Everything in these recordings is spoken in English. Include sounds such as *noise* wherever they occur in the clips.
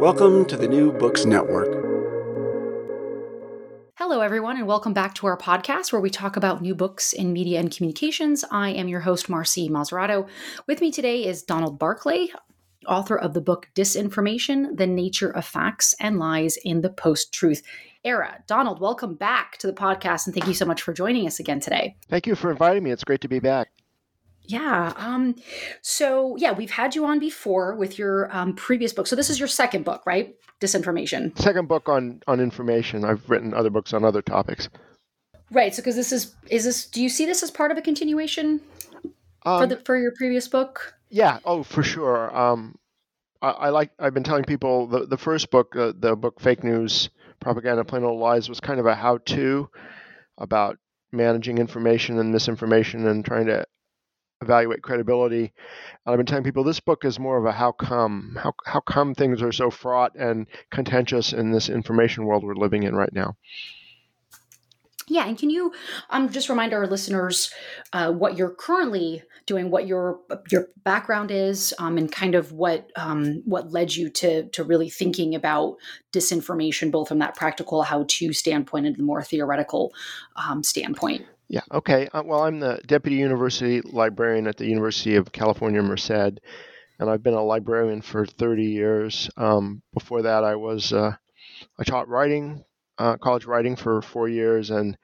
Welcome to the New Books Network. Hello, everyone, and welcome back to our podcast where we talk about new books in media and communications. I am your host, Marcy Mazarato. With me today is Donald Barclay, author of the book Disinformation The Nature of Facts and Lies in the Post Truth Era. Donald, welcome back to the podcast, and thank you so much for joining us again today. Thank you for inviting me. It's great to be back. Yeah. Um, so yeah, we've had you on before with your um, previous book. So this is your second book, right? Disinformation. Second book on on information. I've written other books on other topics. Right. So because this is is this do you see this as part of a continuation Um, for the for your previous book? yeah. Oh, for sure. Um, I, I like. I've been telling people the the first book, uh, the book "Fake News, Propaganda, Plain Old Lies," was kind of a how-to about managing information and misinformation and trying to evaluate credibility. And I've been telling people this book is more of a how come. How how come things are so fraught and contentious in this information world we're living in right now. Yeah, and can you um, just remind our listeners uh, what you're currently doing, what your your background is, um, and kind of what um, what led you to to really thinking about disinformation, both from that practical how-to standpoint and the more theoretical um, standpoint. Yeah. Okay. Uh, well, I'm the deputy university librarian at the University of California, Merced, and I've been a librarian for 30 years. Um, before that, I was uh, I taught writing, uh, college writing for four years, and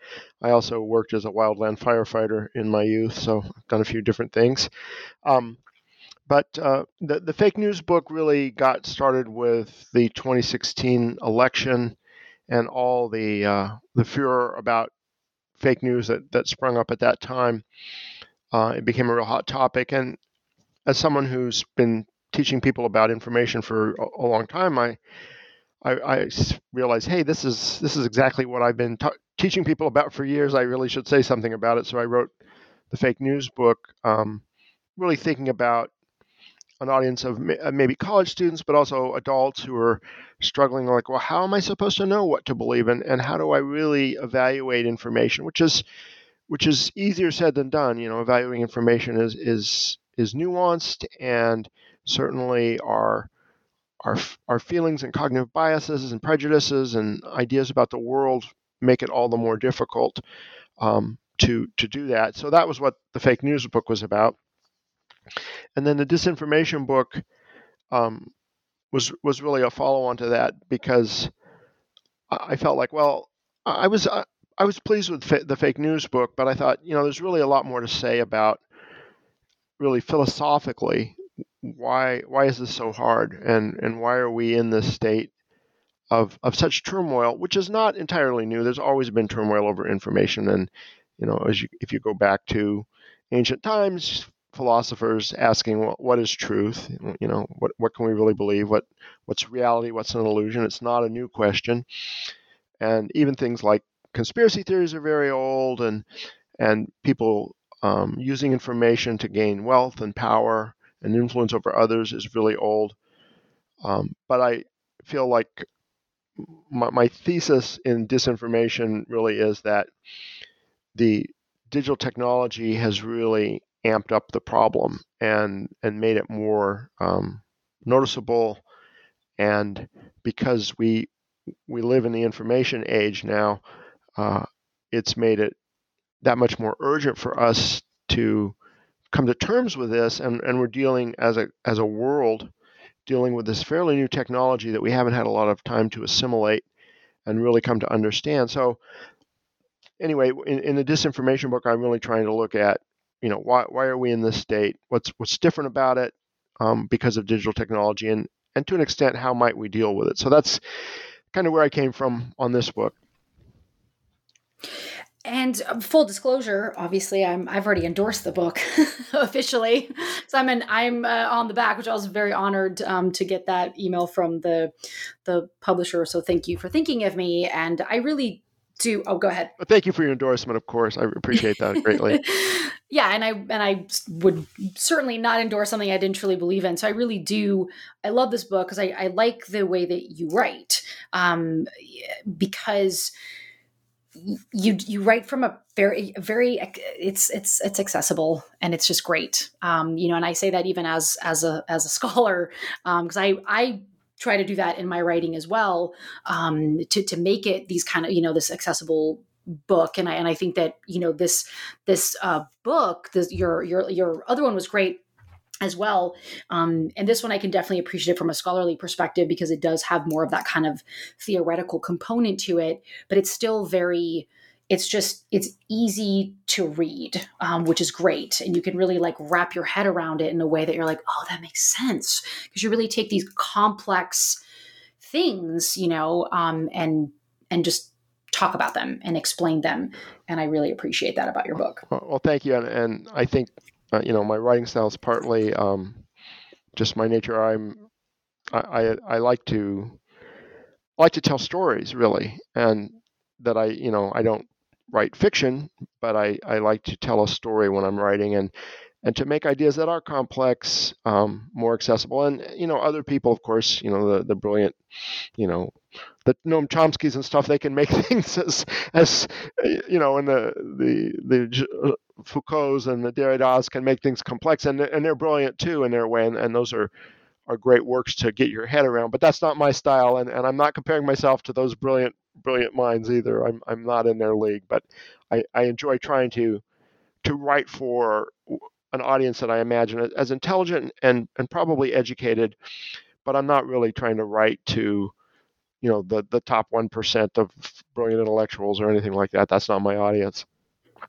I also worked as a wildland firefighter in my youth. So I've done a few different things. Um, but uh, the the fake news book really got started with the 2016 election and all the uh, the furor about fake news that, that sprung up at that time. Uh, it became a real hot topic. And as someone who's been teaching people about information for a, long time, I I realized, hey, this is this is exactly what I've been teaching people about for years. I really should say something about it. So I wrote the fake news book, um, really thinking about an audience of uh, maybe college students, but also adults who are struggling like, well, how am I supposed to know what to believe in, and how do I really evaluate information, which is which is easier said than done. You know, evaluating information is is is nuanced and certainly our our our feelings and cognitive biases and prejudices and ideas about the world make it all the more difficult um, to to do that. So that was what the fake news book was about. And then the disinformation book um, was was really a follow on to that because I felt like, well, I was I, I was pleased with fa- the fake news book, but I thought, you know, there's really a lot more to say about really philosophically why why is this so hard and and why are we in this state of of such turmoil, which is not entirely new. There's always been turmoil over information, and you know, as you if you go back to ancient times, philosophers asking well, what is truth? You know what what can we really believe? What what's reality? What's an illusion? It's not a new question. And even things like conspiracy theories are very old and and people um, using information to gain wealth and power and influence over others is really old. Um, but I feel like my, my thesis in disinformation really is that the digital technology has really amped up the problem and and made it more um, noticeable. And because we we live in the information age now, uh, it's made it that much more urgent for us to come to terms with this. And, and we're dealing as a as a world dealing with this fairly new technology that we haven't had a lot of time to assimilate and really come to understand. So anyway, in, in the disinformation book, I'm really trying to look at, you know, why why are we in this state? What's what's different about it um, because of digital technology, and and to an extent, how might we deal with it? So that's kind of where I came from on this book. And um, full disclosure, obviously, I'm I've already endorsed the book *laughs* officially, so I'm an, I'm uh, on the back, which I was very honored um, to get that email from the the publisher. So thank you for thinking of me, and I really do. Oh, go ahead. Well, thank you for your endorsement. Of course, I appreciate that greatly. *laughs* yeah, and I and I would certainly not endorse something I didn't truly believe in. So I really do. I love this book because I, I like the way that you write, um, because you you write from a very very it's it's it's accessible and it's just great um you know and i say that even as as a as a *laughs* scholar um because i i try to do that in my writing as well um to to make it these kind of you know this accessible book and i and i think that you know this this uh book this your your your other one was great as well. Um, and this one I can definitely appreciate it from a scholarly perspective because it does have more of that kind of theoretical component to it, but it's still very it's just it's easy to read um, which is great. And you can really like wrap your head around it in a way that you're like oh that makes sense. Because you really take these complex things you know um, and and just talk about them and explain them. And i really appreciate that about your book. well, thank you. And, and i think uh, you know, my writing style is partly um, just my nature. I'm I, I, I like to I like to tell stories really, and that I you know I don't write fiction, but I, I like to tell a story when I'm writing and and to make ideas that are complex um, more accessible. And you know, other people, of course, you know, the the brilliant, you know, the Noam Chomsky's and stuff, they can make *laughs* things as as you know, and the the the Foucault's and the Derrida's can make things complex, and and they're brilliant too in their way, and, and those are are great works to get your head around. But that's not my style, and, and I'm not comparing myself to those brilliant brilliant minds either. I'm I'm not in their league, but I, I enjoy trying to to write for an audience that I imagine as intelligent and and probably educated, but I'm not really trying to write to you know the the top one percent of brilliant intellectuals or anything like that. That's not my audience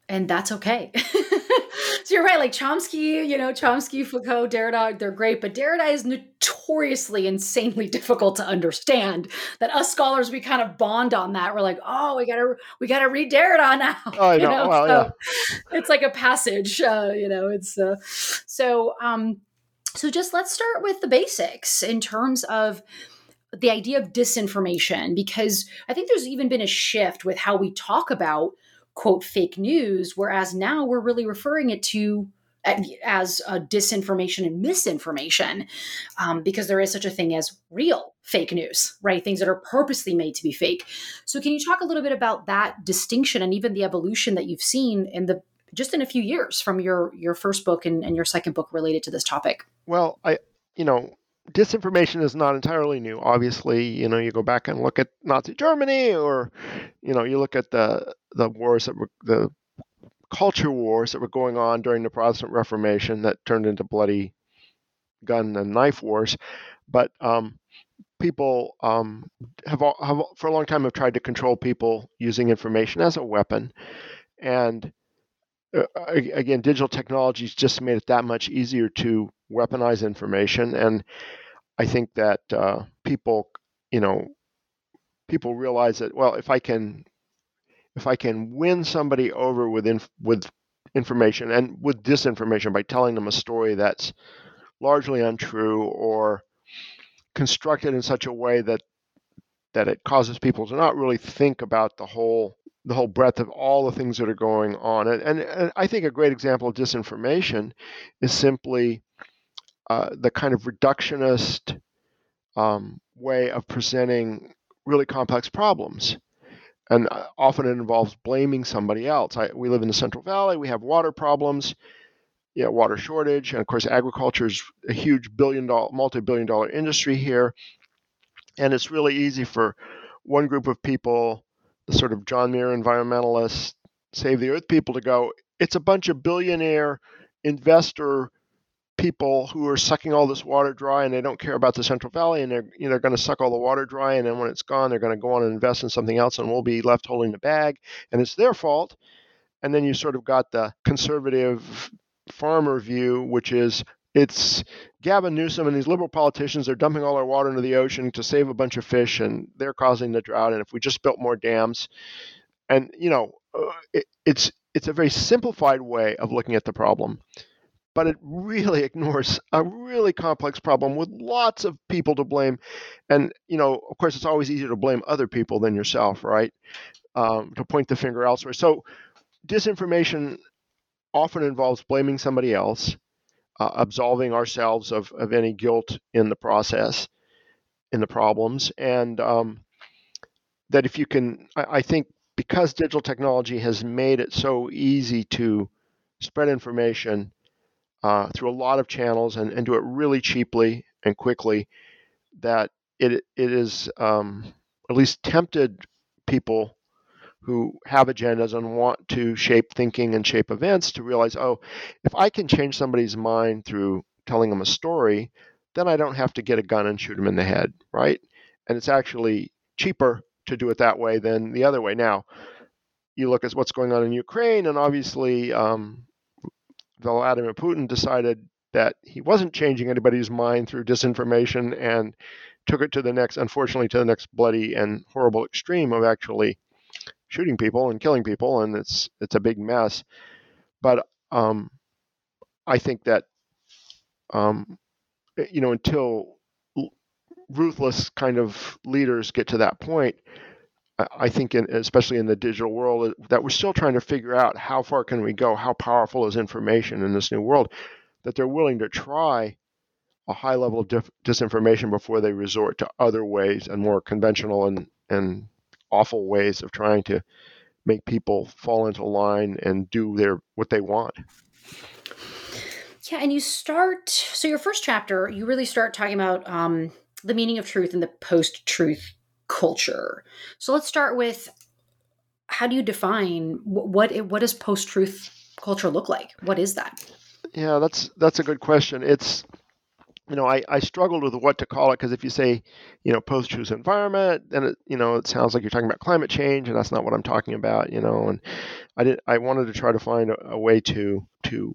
and that's okay. *laughs* so you're right, like Chomsky, you know, Chomsky, Foucault, Derrida, they're great, but Derrida is notoriously insanely *laughs* difficult to understand. That us scholars we kind of bond on that. We're like, oh, we gotta we gotta read Derrida *laughs* now. Oh, I know. know? Well, so yeah. It's like a passage, uh, you know. It's uh, so. um So just let's start with the basics in terms of the idea of disinformation, because I think there's even been a shift with how we talk about quote fake news whereas now we're really referring it to as disinformation and misinformation um, because there is such a thing as real fake news right? Things that are purposely made to be fake. So can you talk a little bit about that distinction and even the evolution that you've seen in the just in a few years from your your first book and, and your second book related to this topic? Well i you know disinformation is not entirely new. Obviously, you know, you go back and look at Nazi Germany, or you know, you look at the the wars that were the culture wars that were going on during the Protestant Reformation that turned into bloody gun and knife wars. But um, people um, have, have for a long time have tried to control people using information as a weapon, and uh, again, digital technologies just made it that much easier to weaponize information. And I think that uh, people, you know, people realize that well, if I can, if I can win somebody over with inf- with information and with disinformation by telling them a story that's largely untrue or constructed in such a way that that it causes people to not really think about the whole the whole breadth of all the things that are going on. And, and, and I think a great example of disinformation is simply uh, the kind of reductionist um, way of presenting really complex problems. And uh, often it involves blaming somebody else. I, we live in the Central Valley, we have water problems, you know, water shortage, and of course, agriculture is a huge billion dollar, multi billion dollar industry here. And it's really easy for one group of people, the sort of John Muir environmentalists, save the earth people, to go, it's a bunch of billionaire investor people who are sucking all this water dry and they don't care about the Central Valley and they're you know, they're going to suck all the water dry and then when it's gone they're going to go on and invest in something else and we'll be left holding the bag and it's their fault. And then you sort of got the conservative farmer view, which is it's Gavin Newsom and these liberal politicians are dumping all our water into the ocean to save a bunch of fish and they're causing the drought and if we just built more dams and you know uh, it, it's it's a very simplified way of looking at the problem but it really *laughs* ignores a really complex problem with lots of people to blame. And, you know, of course, it's always easier to blame other people than yourself, right? Um, to point the finger elsewhere. So, disinformation often involves blaming somebody else, uh, absolving ourselves of, of any guilt in the process, in the problems. And um, that if you can, I, I think because digital technology has made it so easy to spread information uh, through a lot of channels and, and do it really cheaply and quickly that it it is um, at least tempted people who have agendas and want to shape thinking and shape events to realize, oh, if I can change somebody's mind through telling them a story, then I don't have to get a gun and shoot them in the head, right? And it's actually cheaper to do it that way than the other way. Now, you look at what's going on in Ukraine, and obviously um, Vladimir Putin decided that he wasn't changing anybody's mind through disinformation and took it to the next, unfortunately, to the next bloody and horrible extreme of actually shooting people and killing people, and it's it's a big mess. But um, I think that um, you know until ruthless kind of leaders get to that point, I think, in, especially in the digital world, that we're still trying to figure out how far can we go, how powerful is information in this new world, that they're willing to try a high level of dif- disinformation before they resort to other ways and more conventional and, and awful ways of trying to make people fall into line and do their what they want. Yeah, and you start so your first chapter, you really start talking about um, the meaning of truth and the post-truth culture. So let's start with how do you define what what does post truth culture look like? What is that? Yeah, that's that's a good question. It's you know, I, I struggled with what to call it because if you say, you know, post truth environment, then it you know it sounds like you're talking about climate change, and that's not what I'm talking about. You know, and I did I wanted to try to find a, a way to to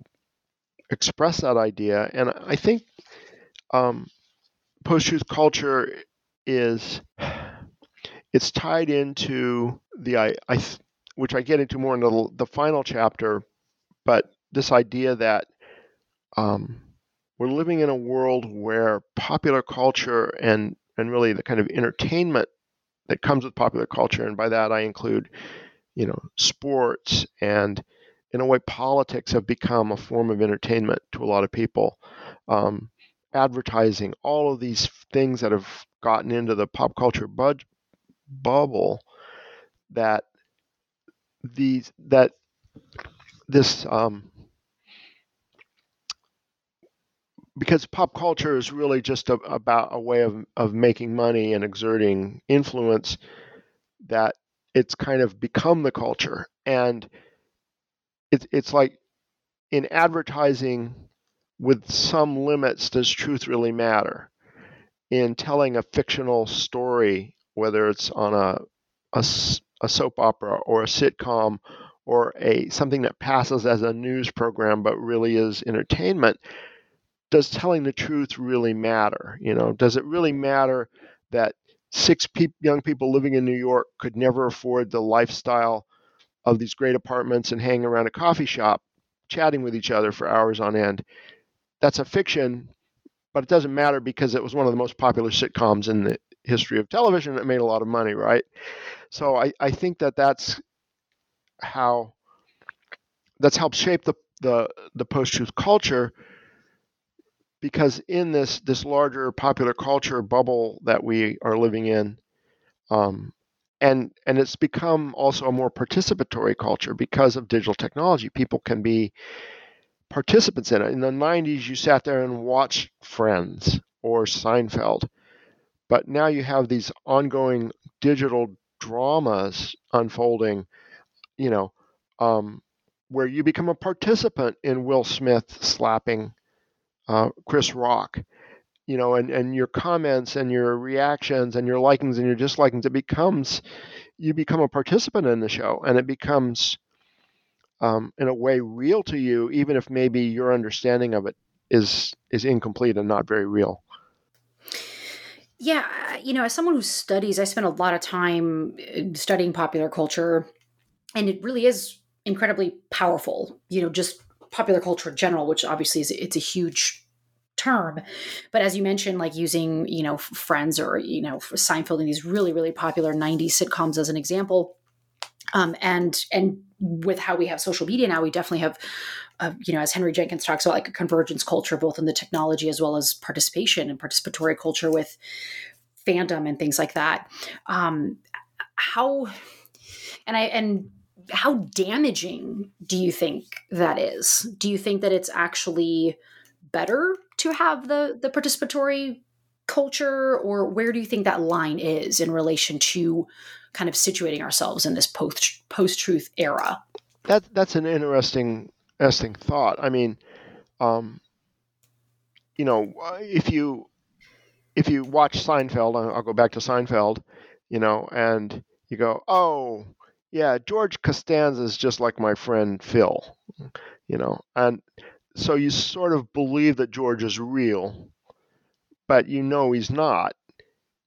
express that idea, and I think um, post truth culture is it's tied into the I, I which I get into more in the, the final chapter, but this idea that um, we're living in a world where popular culture and and really the kind of entertainment that comes with popular culture, and by that I include, you know, sports and in a way politics have become a form of entertainment to a lot of people. Um, advertising, all of these things that have gotten into the pop culture bud- bubble that these that this um, because pop culture is really just a, about a way of, of making money and exerting influence that it's kind of become the culture. And it's it's like in advertising with some limits does truth really matter? In telling a fictional story whether it's on a, a, a soap opera or a sitcom or a something that passes as a news program but really is entertainment does telling the truth really matter? You know does it really matter that six pe- young people living in new york could never afford the lifestyle of these great apartments and hang around a coffee shop chatting with each other for hours on end? That's a fiction but it doesn't matter because it was one of the most popular sitcoms in the history of television that made a lot of money, right? So I, I think that that's how that's helped shape the the, the post-truth culture because in this this larger popular culture bubble that we are living in, um, and and it's become also a more participatory culture because of digital technology. People can be participants in it. In the 90s, you sat there and watched Friends or Seinfeld, but now you have these ongoing digital dramas unfolding. You know. Um, where you become a participant in Will Smith slapping uh, Chris Rock, you know, and, and your comments and your reactions and your likings and your dislikings, it becomes, you become a participant in the show and it becomes, um, in a way, real to you, even if maybe your understanding of it is is incomplete and not very real. Yeah, you know, as someone who studies, I spend a lot of time uh, studying popular culture, and it really is incredibly powerful. You know, just popular culture in general, which obviously is it's a huge term. But as you mentioned, like using you know Friends or you know Seinfeld and these really really popular '90s sitcoms as an example, um, and and with how we have social media now, we definitely have. Uh, you know, as Henry Jenkins talks about, like a convergence culture, both in the technology as well as participation and participatory culture with fandom and things like that. Um, how, and I and how damaging do you think that is? Do you think that it's actually better to have the the participatory culture or where do you think that line is in relation to kind of situating ourselves in this post post truth era? That that's an interesting interesting thought. I mean, um, you know, if you if you watch Seinfeld, I'll go back to Seinfeld, you know, and you go, oh, yeah, George Costanza is just like my friend Phil, you know, and so you sort of believe that George is real, but you know he's not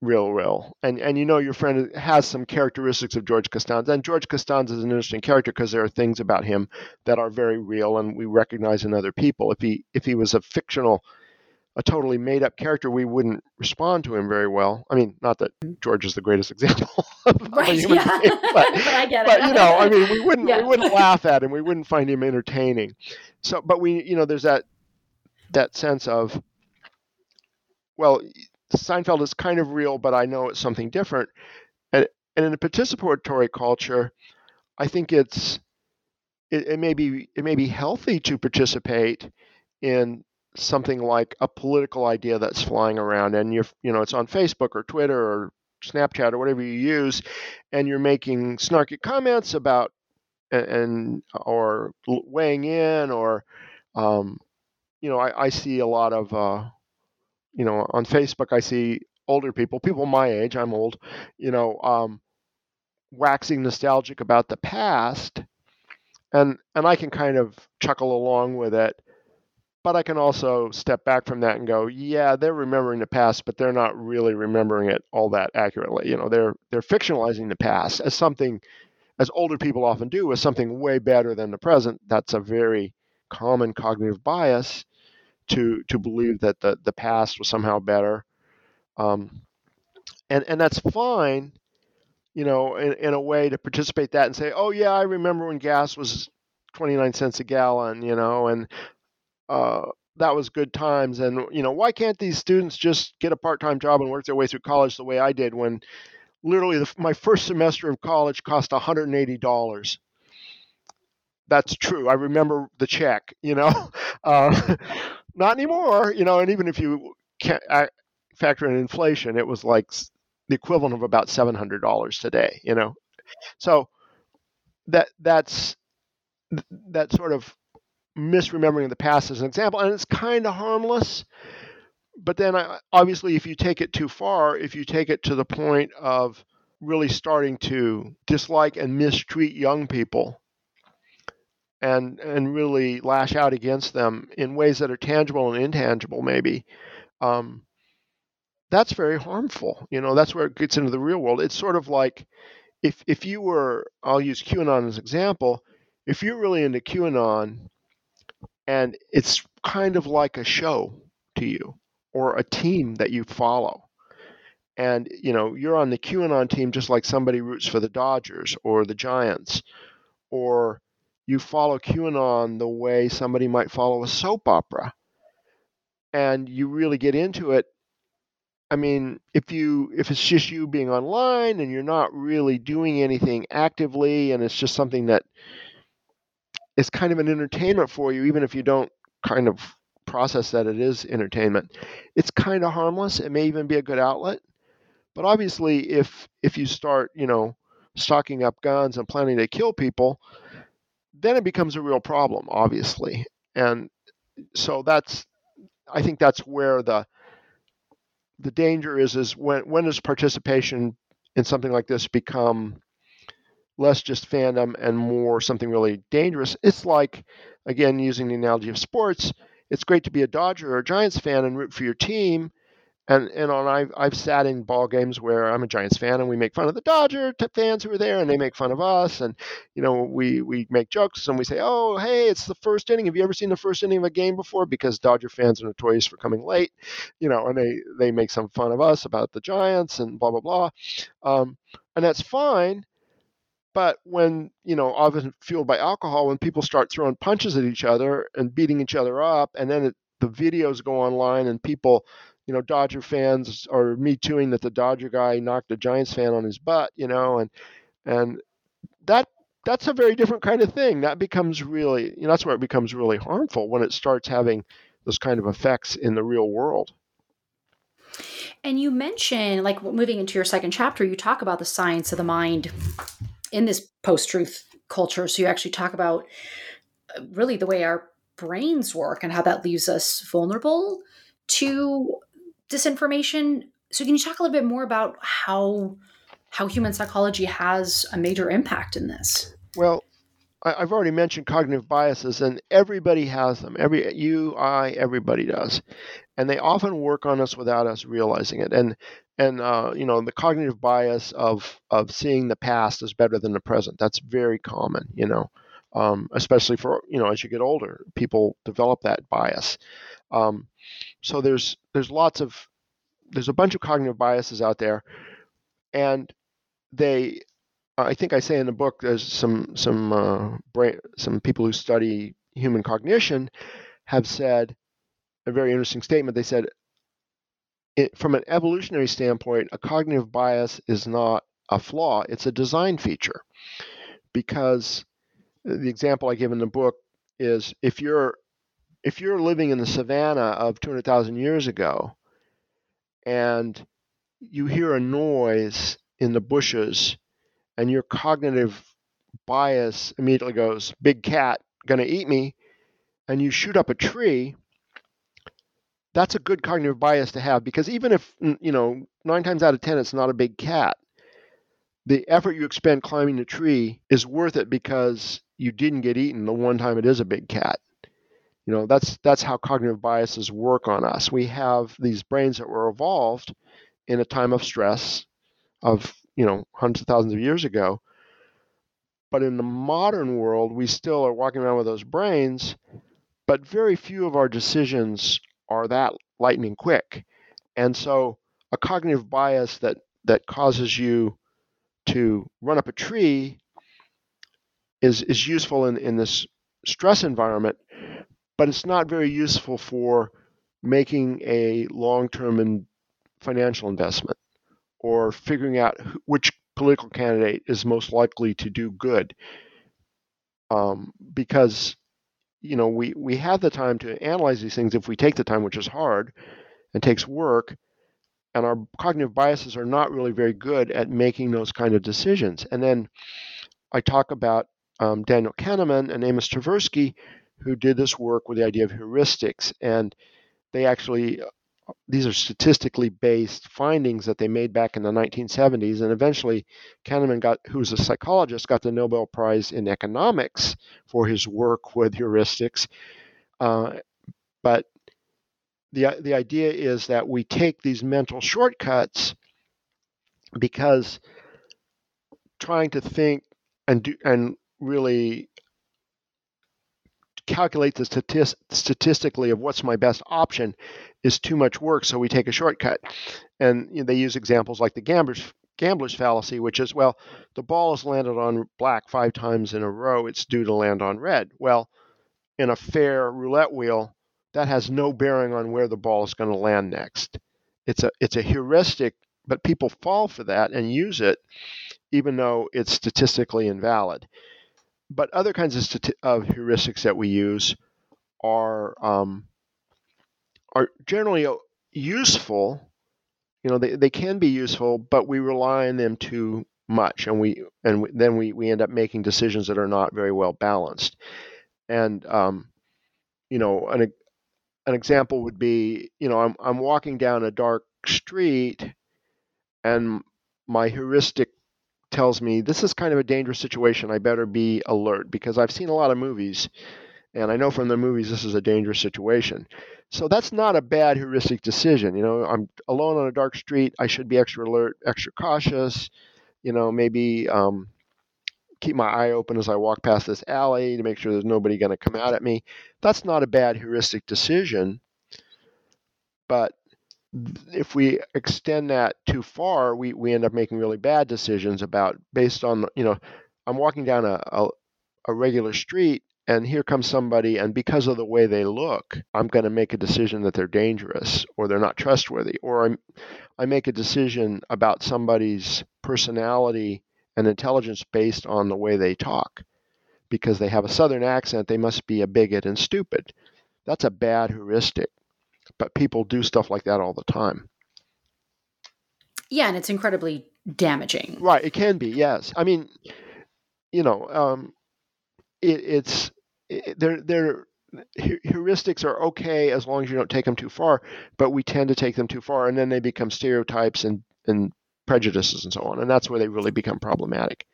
real, real, and and you know your friend has some characteristics of George Costanza, and George Costanza is an interesting character because there are things about him that are very real and we recognize in other people. If he if he was a fictional a totally made up character, we wouldn't respond to him very well. I mean, not that mm-hmm. George is the greatest *laughs* example of right, a human yeah. being, *laughs* but, but, but you know, I mean, we *laughs* wouldn't yeah. we wouldn't laugh at him. We wouldn't find him entertaining. So, but we, you know, there's that that sense of, well, Seinfeld is kind of real, but I know it's something different. And, and in a participatory culture, I think it's it, it may be it may be healthy to participate in something like a political idea that's flying around and you're you know it's on Facebook or Twitter or Snapchat or whatever you use and you're making snarky comments about and, and or weighing in or um, you know I, I, see a lot of uh, you know on Facebook I see older people people my age I'm old you know um, waxing nostalgic about the past and and I can kind of chuckle along with it but I can also step back from that and go, yeah, they're remembering the past, but they're not really remembering it all that accurately. You know, they're they're fictionalizing the past as something, as older people often do, as something way better than the present. That's a very common cognitive bias to to believe that the the past was somehow better, um, and and that's fine. You know, in, in a way to participate that and say, oh yeah, I remember when gas was 29 cents a gallon, you know, and uh, that was good times. And you know, why can't these students just get a part-time job and work their way through college the way I did when literally the, my first semester of college cost $180? That's true. I remember the check. You know, *laughs* uh, not anymore. You know, and even if you factor in inflation, it was like the equivalent of about $700 today. You know, so that that's that sort of misremembering the past as an example, and it's kind of harmless. But then, I, obviously, if you take it too far, if you take it to the point of really starting to dislike and mistreat young people, and and really lash out against them in ways that are tangible and intangible, maybe, um, that's very harmful. You know, that's where it gets into the real world. It's sort of like if if you were, I'll use QAnon as an example. If you're really into QAnon and it's kind of like a show to you or a team that you follow. And you know, you're on the QAnon team just like somebody roots for the Dodgers or the Giants, or you follow QAnon the way somebody might follow a soap opera. and you really get into it, I mean, if you if it's just you being online and you're not really doing anything actively, and it's just something that is kind of an entertainment for you, even if you don't kind of process that it is entertainment, it's kind of harmless. It may even be a good outlet. But obviously, if if you start, you know, stocking up guns and planning to kill people, then it becomes a real problem, obviously. And so that's I think that's where the the danger is is when when does participation in something like this become less just fandom and more something really dangerous? It's like again using the analogy of sports, it's great to be a Dodger or a Giants fan and root for your team, and and on I've I've sat in ball games where I'm a Giants fan and we make fun of the Dodger fans who are there and they make fun of us and you know we we make jokes and we say oh hey it's the first inning. Have you ever seen the first inning of a game before? Because Dodger fans are notorious for coming late you know and they they make some fun of us about the Giants and blah blah blah. Um, and that's fine but when you know often fueled by alcohol when people start throwing punches at each other and beating each other up and then it, the videos go online and people you know, Dodger fans are me tooing that the Dodger guy knocked a Giants fan on his butt, you know, and and that that's a very different kind of thing. That becomes really, you know, that's where it becomes really harmful when it starts having those kind of effects in the real world. And you mention, like moving into your second chapter, you talk about the science of the mind in this post truth culture. So you actually talk about uh, really the way our brains work and how that leaves us vulnerable to disinformation. So, can you talk a little bit more about how how human psychology has a major impact in this? Well, I've already mentioned cognitive biases, and everybody has them. Every you, I, everybody does, and they often work on us without us realizing it. And and uh, you know the cognitive bias of of seeing the past is better than the present. That's very common. You know, um, especially for you know as you get older, people develop that bias. Um, so there's there's lots of there's a bunch of cognitive biases out there, and they I think I say in the book there's some some uh, brain, some people who study human cognition have said a very interesting statement. They said it, from an evolutionary standpoint, a cognitive bias is not a flaw; it's a design feature. Because the example I give in the book is if you're if you're living in the savannah of 200,000 years ago and you hear a noise in the bushes and your cognitive bias immediately goes, big cat, gonna eat me, and you shoot up a tree, that's a good cognitive bias to have because even if, you know, nine times out of 10 it's not a big cat, the effort you expend climbing the tree is worth it because you didn't get eaten the one time it is a big cat you know that's that's how cognitive biases work on us. We have these brains that were evolved in a time of stress of you know hundreds of thousands of years ago. But in the modern world we still are walking around with those brains but very few of our decisions are that lightning quick. And so a cognitive bias that that causes you to run up a tree is is useful in in this stress environment but it's not very useful for making a long-term and financial investment or figuring out which political candidate is most likely to do good. Um, because you know we we have the time to analyze these things if we take the time which is hard and takes work and our cognitive biases are not really very good at making those kind of decisions. And then i talk about um, daniel kahneman and amos tversky who did this work with the idea of heuristics. And they actually, these are statistically based findings that they made back in the 1970s. And eventually, Kahneman got, who's a psychologist, got the Nobel Prize in economics for his work with heuristics. Uh, but the, the idea is that we take these mental shortcuts because trying to think and do and really calculate the statist- statistically of what's my best option is too much work, so we take a shortcut. And you know, they use examples like the gambler's gambler's fallacy, which is well, the ball has landed on black five times in a row, it's due to land on red. Well, in a fair roulette wheel, that has no bearing on where the ball is going to land next. It's a it's a heuristic, but people fall for that and use it, even though it's statistically invalid. But other kinds of, stati- of heuristics that we use are um, are generally useful. You know, they, they can be useful, but we rely on them too much, and we and then we, we end up making decisions that are not very well balanced. And um, you know, an an example would be, you know, I'm I'm walking down a dark street, and my heuristic tells me this is kind of a dangerous situation. I better be alert because I've seen a lot of movies, and I know from the movies this is a dangerous situation. So that's not a bad heuristic decision. You know, I'm alone on a dark street. I should be extra alert, extra cautious. You know, maybe um, keep my eye open as I walk past this alley to make sure there's nobody going to come out at me. That's not a bad heuristic decision. But if we extend that too far, we, we end up making really bad decisions about based on, you know, I'm walking down a, a, a regular street and here comes somebody and because of the way they look i'm going to make a decision that they're dangerous or they're not trustworthy or I'm, i make a decision about somebody's personality and intelligence based on the way they talk. Because they have a southern accent, they must be a bigot and stupid. That's a bad heuristic. But people do stuff like that all the time. Yeah, and it's incredibly damaging. Right, it can be, yes. I mean, you know, um, it, it's it, they're they're heuristics are okay as long as you don't take them too far, but we tend to take them too far, and then they become stereotypes and and prejudices and so on, and that's where they really become problematic.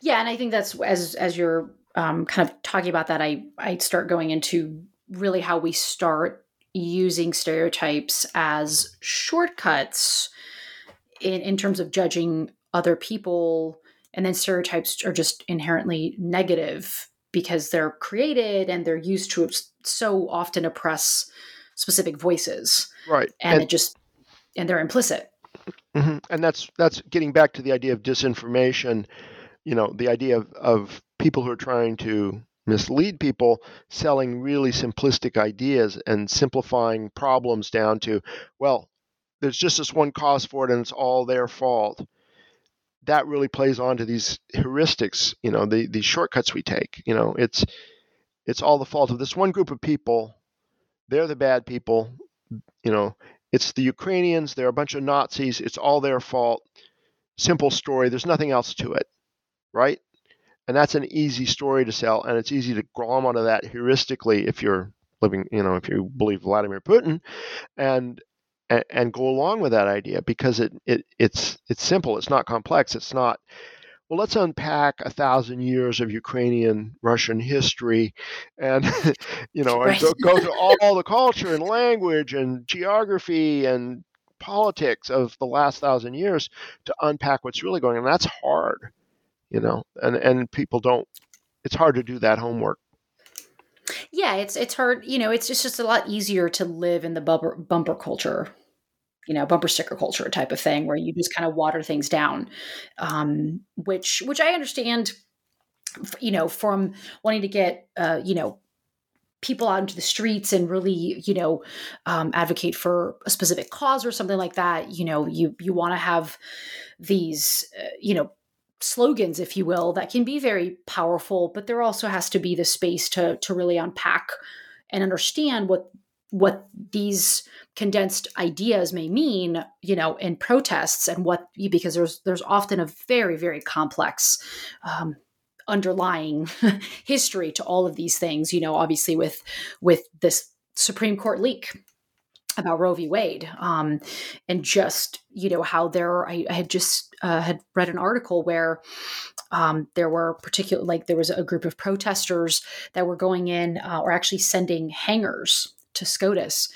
Yeah, and I think that's as as you're um, kind of talking about that, I I start going into really how we start using stereotypes as shortcuts in in terms of judging other people, and then stereotypes are just inherently negative because they're created and they're used to so often oppress specific voices, right? And, and it just and they're implicit. Mm-hmm. And that's that's getting back to the idea of disinformation. You know, the idea of, of people who are trying to mislead people, selling really simplistic ideas and simplifying problems down to, well, there's just this one cause for it and it's all their fault. That really plays on to these heuristics, you know, the these shortcuts we take. You know, it's it's all the fault of this one group of people. They're the bad people. You know, it's the Ukrainians, they're a bunch of Nazis, it's all their fault. Simple story, there's nothing else to it, right? And that's an easy story to sell, and it's easy to glom onto that heuristically if you're living, you know, if you believe Vladimir Putin, and and, and go along with that idea because it, it it's it's simple, it's not complex, it's not well, let's unpack a thousand years of Ukrainian Russian history, and *laughs* you know, right. and go, go through *laughs* all, all the culture and language and geography and politics of the last thousand years to unpack what's really going on. That's hard, you know, and and people don't. It's hard to do that homework. Yeah, it's it's hard. You know, it's just, just a lot easier to live in the bumper bumper culture you know bumper sticker culture type of thing where you just kind of water things down um, which which i understand you know from wanting to get uh, you know people out into the streets and really you know um, advocate for a specific cause or something like that you know you you want to have these uh, you know slogans if you will that can be very powerful but there also has to be the space to to really unpack and understand what what these condensed ideas may mean you know in protests and what because there's there's often a very very complex um, underlying *laughs* history to all of these things you know obviously with with this supreme court leak about roe v wade um, and just you know how there i, I had just uh, had read an article where um, there were particular like there was a group of protesters that were going in uh, or actually sending hangers to SCOTUS.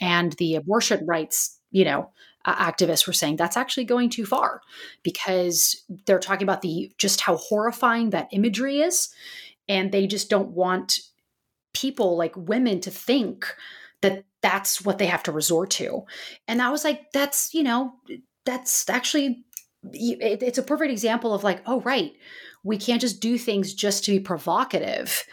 And the abortion rights, you know, activists were saying that's actually going too far because they're talking about the just how horrifying that imagery is. And they just don't want people like women to think that that's what they have to resort to. And I was like, that's, you know, that's actually it's a perfect example of like, oh, right, we can't just do things just to be provocative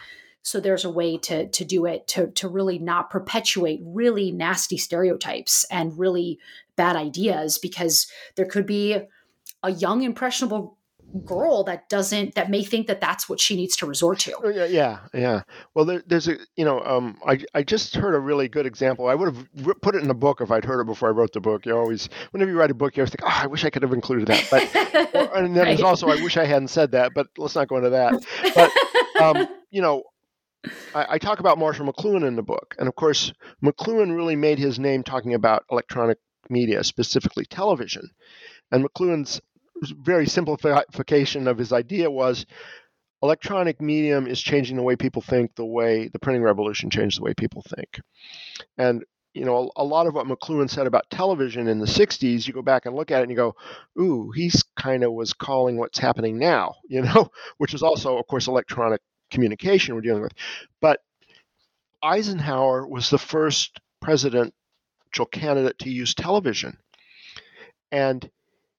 so there's a way to to do it to to really not perpetuate really nasty stereotypes and really bad ideas because there could be a young impressionable girl that doesn't that may think that that's what she needs to resort to. Oh, yeah yeah yeah. Well there, there's a you know um i i just heard a really good example. I would have put it in the book if i'd heard it before i wrote the book. You always whenever you write a book you always think oh i wish i could have included that but *laughs* and then right. there's also i wish i hadn't said that but let's not go into that. But um *laughs* you know I, I talk about marshall mcluhan in the book and of course mcluhan really made his name talking about electronic media specifically television. And mcluhan's very simplification of his idea was electronic medium is changing the way people think the way the printing revolution changed the way people think. And you know a, a, lot of what mcluhan said about television in the 60s you go back and look at it and you go ooh he's kind of was calling what's happening now *laughs* you know which is also of course electronic communication we're dealing with. But eisenhower was the first presidential candidate to use television. And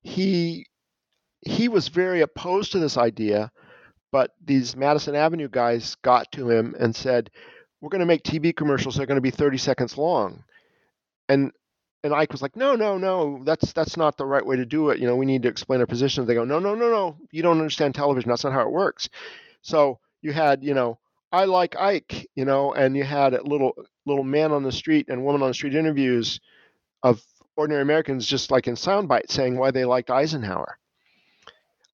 he he was very opposed to this idea, but these Madison Avenue guys got to him and said, "We're going to make TV commercials. They're going to be 30 seconds long," and and Ike was like, "No, no, no. That's that's not the right way to do it. You know, we need to explain our position." They go, "No, no, no, no. You don't understand television. That's not how it works." So you had, you know, I like Ike, you know, and you had little little man on the street and woman on the street interviews of ordinary Americans just like in sound bites saying why they liked Eisenhower.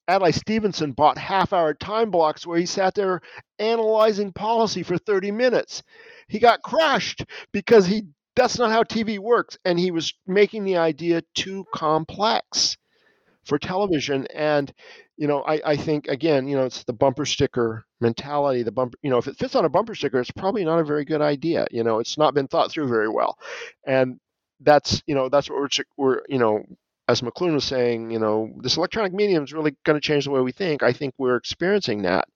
Adlai Stevenson bought half hour time blocks where he sat there analyzing policy for 30 minutes. He got crushed because he that's not how TV works. And he was making the idea too complex for television. And, you know, I, I think again, you know, it's the bumper sticker mentality. The bumper, you know, if it fits on a bumper sticker, it's probably not a very good idea. You know, it's not been thought through very well. And that's, you know, that's what we're, we're you know, as McLuhan was saying, you know, this electronic medium is really going to change the way we think. I think we're experiencing that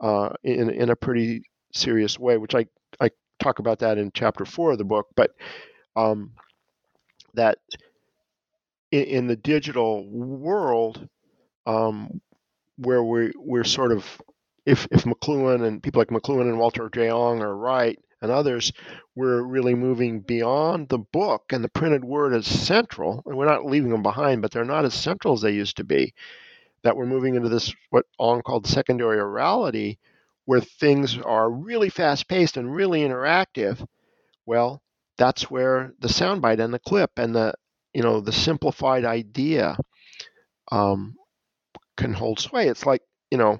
uh, in in a pretty serious way, which I I talk about that in chapter four of the book. But um, that in, in, the digital world, um, where we we're sort of if if McLuhan and people like McLuhan and Walter J. Ong are right, and others, we're really moving beyond the book and the printed word is central. And we're not leaving them behind, but they're not as central as they used to be. That we're moving into this, what Ong called secondary orality, where things are really fast paced and really interactive. Well, that's where the soundbite and the clip and the you know the simplified idea um, can hold sway. It's like you know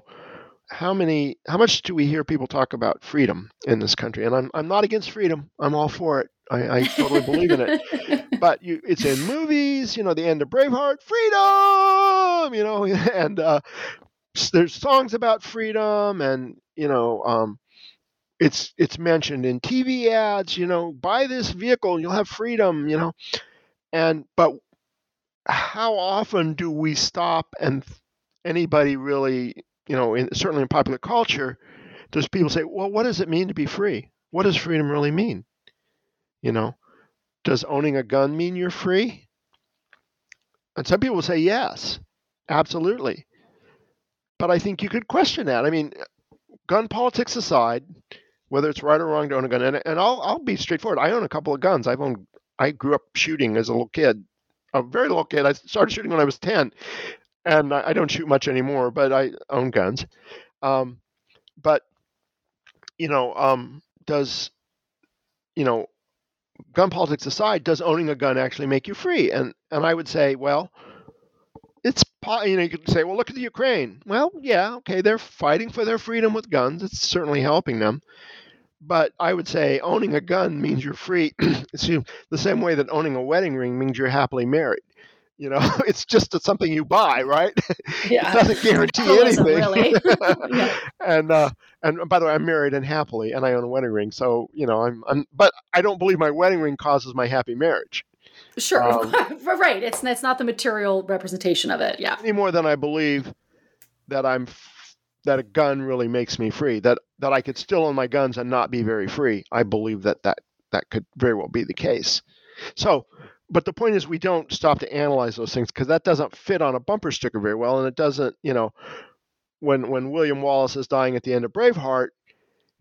how many how much do we hear people talk about freedom in this country? And i'm, I'm not against freedom. I'm all for it. I, I totally believe in it. *laughs* But you, it's in movies you know the end of braveheart freedom you know *laughs* and uh, there's songs about freedom and you know um, it's it's mentioned in tv ads you know buy this vehicle you'll have freedom you know. And but how often do we stop and anybody really you know, in, certainly in popular culture, there's people say, well, what does it mean to be free? What does freedom really mean? You know, does owning a gun mean you're free? And some people say yes, absolutely. But I think you could question that. I mean, gun politics aside, whether it's right or wrong to own a gun, and, and I'll I'll be straightforward. I own a couple of guns. I've owned. I grew up shooting as a little kid, a very little kid. I started shooting when I was ten, and I, don't shoot much anymore, but I own guns. Um, but you know, um, does you know, gun politics aside, does owning a gun actually make you free? And and I would say, well, it's you know you could say, well, look at the Ukraine. Well, yeah, okay, they're fighting for their freedom with guns. It's certainly helping them. But I would say owning a gun means you're free. *clears throat* the same way that owning a wedding ring means you're happily married. You know, *laughs* it's just something you buy, right? *laughs* Yeah. it doesn't *laughs* guarantee anything. Really. yeah. And uh, and by the way, I'm married and happily, and I own a wedding ring. So you know, I'm, I'm but I don't believe my wedding ring causes my happy marriage. Sure, um, right. It's it's not the material representation of it. Yeah. Any more than I believe that I'm that a gun really makes me free. That that I could still own my guns and not be very free. I believe that that that could very well be the case. So but the point is we don't stop to analyze those things because that doesn't fit on a bumper sticker very well and it doesn't you know when when william wallace is dying at the end of braveheart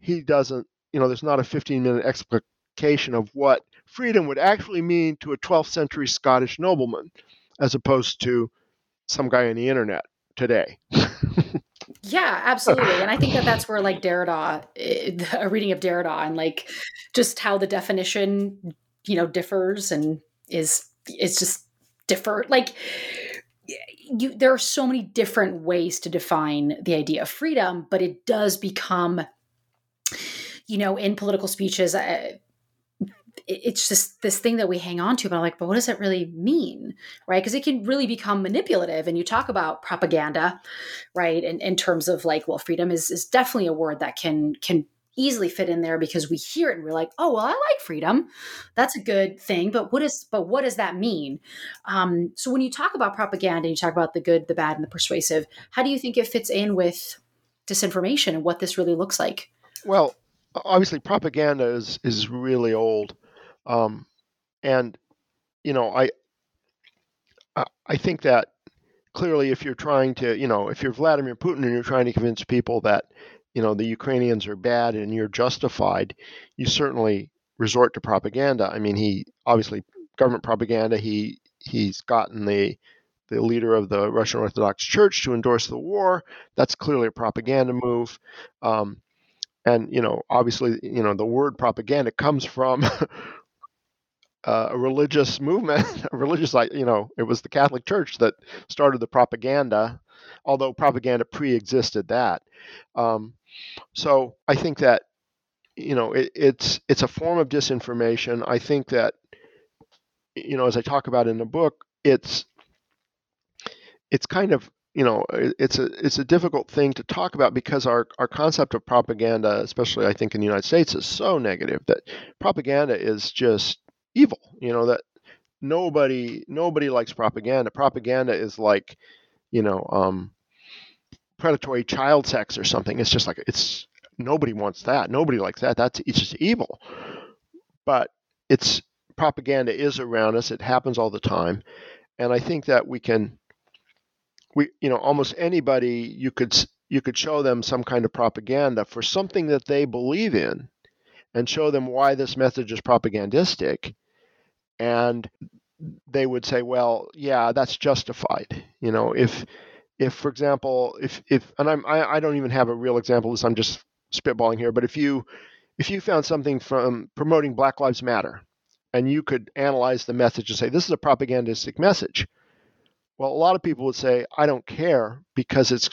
he doesn't, you know, there's not a 15 minute explication of what freedom would actually mean to a 12th century Scottish nobleman as opposed to some guy on the internet today. yeah, absolutely. And I think that that's where like Derrida, eh, *laughs* a reading of Derrida and like just how the definition, you know, differs and is, is just differ. Like, you, there are so many different ways to define the idea of freedom, but it does become, you know, in political speeches, uh, it's just this thing that we hang on to but I'm like but what does it really mean right because it can really become manipulative and you talk about propaganda right in, in terms of like well freedom is is definitely a word that can can easily fit in there because we hear it and we're like oh well i like freedom. That's a good thing but what is but what does that mean? Um, so when you talk about propaganda you talk about the good the bad and the persuasive how do you think it fits in with disinformation and what this really looks like? Well obviously propaganda is is really old um, and you know, I I think that clearly, if you're trying to, you know, if you're Vladimir Putin and you're trying to convince people that you know the Ukrainians are bad and you're justified, you certainly resort to propaganda. I mean, he obviously government propaganda. He he's gotten the the leader of the Russian Orthodox Church to endorse the war. That's clearly a propaganda move. Um, and you know, obviously, you know, the word propaganda comes from *laughs* a religious movement, *laughs* a religious, like you know, it was the Catholic Church that started the propaganda, although propaganda pre-existed that. Um, so I think that, you know, it, it's it's a form of disinformation. I think that, you know, as I talk about in the book, it's it's kind of you know it's a it's a difficult thing to talk about because our our concept of propaganda especially i think in the united states is so negative that propaganda is just evil. You know that nobody nobody likes propaganda. Propaganda is like, you know, um, predatory child sex or something. It's just like it's nobody wants that. Nobody likes that. That's it's just evil. But it's propaganda is around us. It happens all the time, and I think that we can, we you know, almost anybody you could you could show them some kind of propaganda for something that they believe in, and show them why this message is propagandistic, and they would say, well, yeah, that's justified. You know, if if for example, if if and I'm I, I don't even have a real example this, I'm just spitballing here, but if you if you found something from promoting Black Lives Matter and you could analyze the message and say this is a propagandistic message, well, a lot of people would say I don't care because it's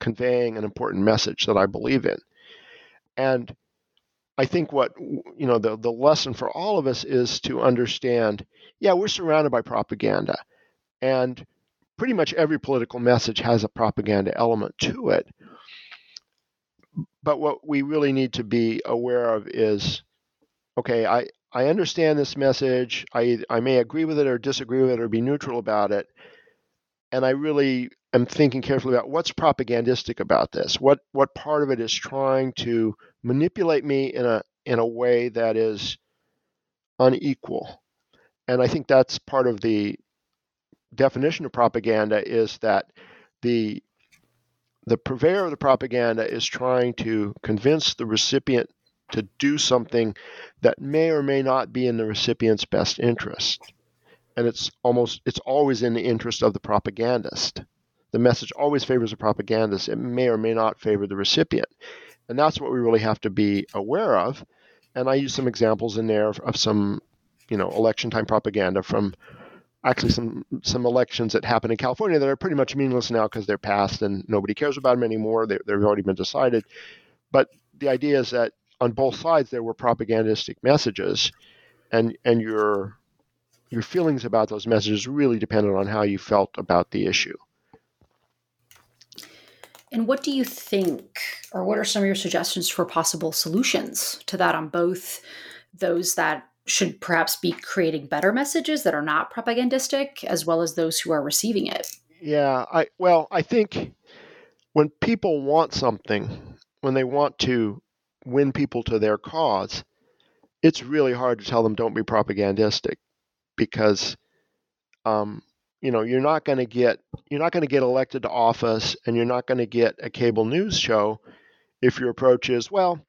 conveying an important message that I believe in. And I think what you know the the lesson for all of us is to understand. Yeah, we're surrounded by propaganda, and pretty much every political message has a propaganda element to it. But what we really need to be aware of is, okay, I I understand this message. I I may agree with it or disagree with it or be neutral about it, and I really am thinking carefully about what's propagandistic about this. What what part of it is trying to manipulate me in a in a way that is unequal. And I think that's part of the definition of propaganda is that the the purveyor of the propaganda is trying to convince the recipient to do something that may or may not be in the recipient's best interest. And it's almost it's always in the interest of the propagandist. The message always favors the propagandist. It may or may not favor the recipient. And that's what we really have to be aware of. And I use some examples in there of, of some, you know, election time propaganda from actually some some elections that happen in California that are pretty much meaningless now because they're past and nobody cares about them anymore. They, they've already been decided. But the idea is that on both sides there were propagandistic messages, and and your your feelings about those messages really depended on how you felt about the issue. And what do you think, or what are some of your suggestions for possible solutions to that on both those that should perhaps be creating better messages that are not propagandistic, as well as those who are receiving it? Yeah, I well, I think when people want something, when they want to win people to their cause, it's really hard to tell them don't be propagandistic because um, you know you're not going to get you're not going to get elected to office and you're not going to get a cable news show if your approach is, well,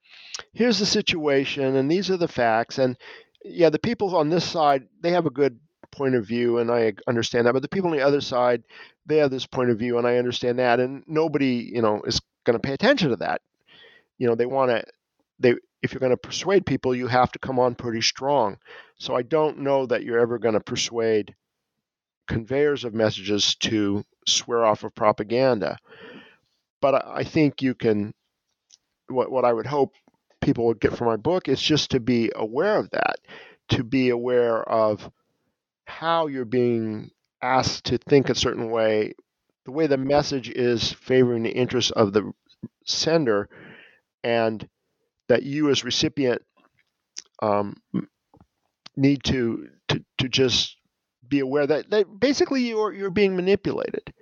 here's the situation and these are the facts, and yeah, the people on this side, they have a good point of view and I understand that, but the people on the other side, they have this point of view and I understand that, and nobody, you know, is going to pay attention to that. You know, they want to, they, if you're going to persuade people, you have to come on pretty strong. So I don't know that you're ever going to persuade conveyors of messages to swear off of propaganda. But I think you can, what, what I would hope people would get from my book is just to be aware of that, to be aware of how you're being asked to think a certain way, the way the message is favoring the interests of the sender, and that you as recipient um, need to, to to just be aware that, that basically you're you're being manipulated,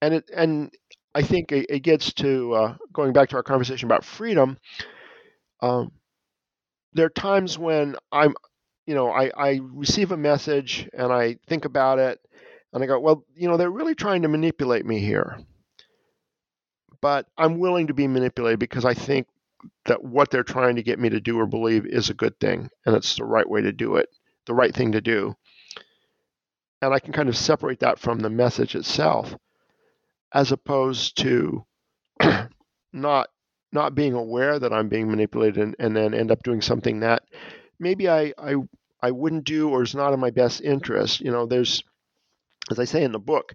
and it and I think it, it gets to uh, going back to our conversation about freedom. Um, there are times when I'm, you know, I, I receive a message and I think about it and I go, well, you know, they're really trying to manipulate me here. But I'm willing to be manipulated because I think that what they're trying to get me to do or believe is a good thing and it's the right way to do it, the right thing to do and I can kind of separate that from the message itself, as opposed to *clears throat* not not being aware that I'm being manipulated and, and, then end up doing something that maybe I, I I wouldn't do or is not in my best interest. You know, there's as I say in the book,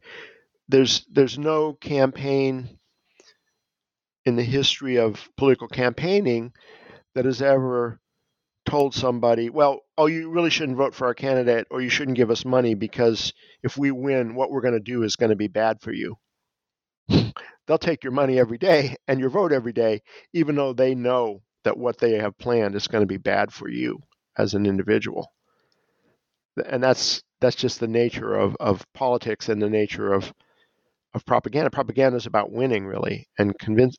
there's there's no campaign in the history of political campaigning that has ever told somebody, well, oh, you really shouldn't vote for our candidate or you shouldn't give us money because if we win, what we're going to do is going to be bad for you. *laughs* They'll take your money every day and your vote every day, even though they know that what they have planned is going to be bad for you as an individual. And that's that's just the nature of, of politics and the nature of of propaganda. Propaganda is about winning, really, and convince,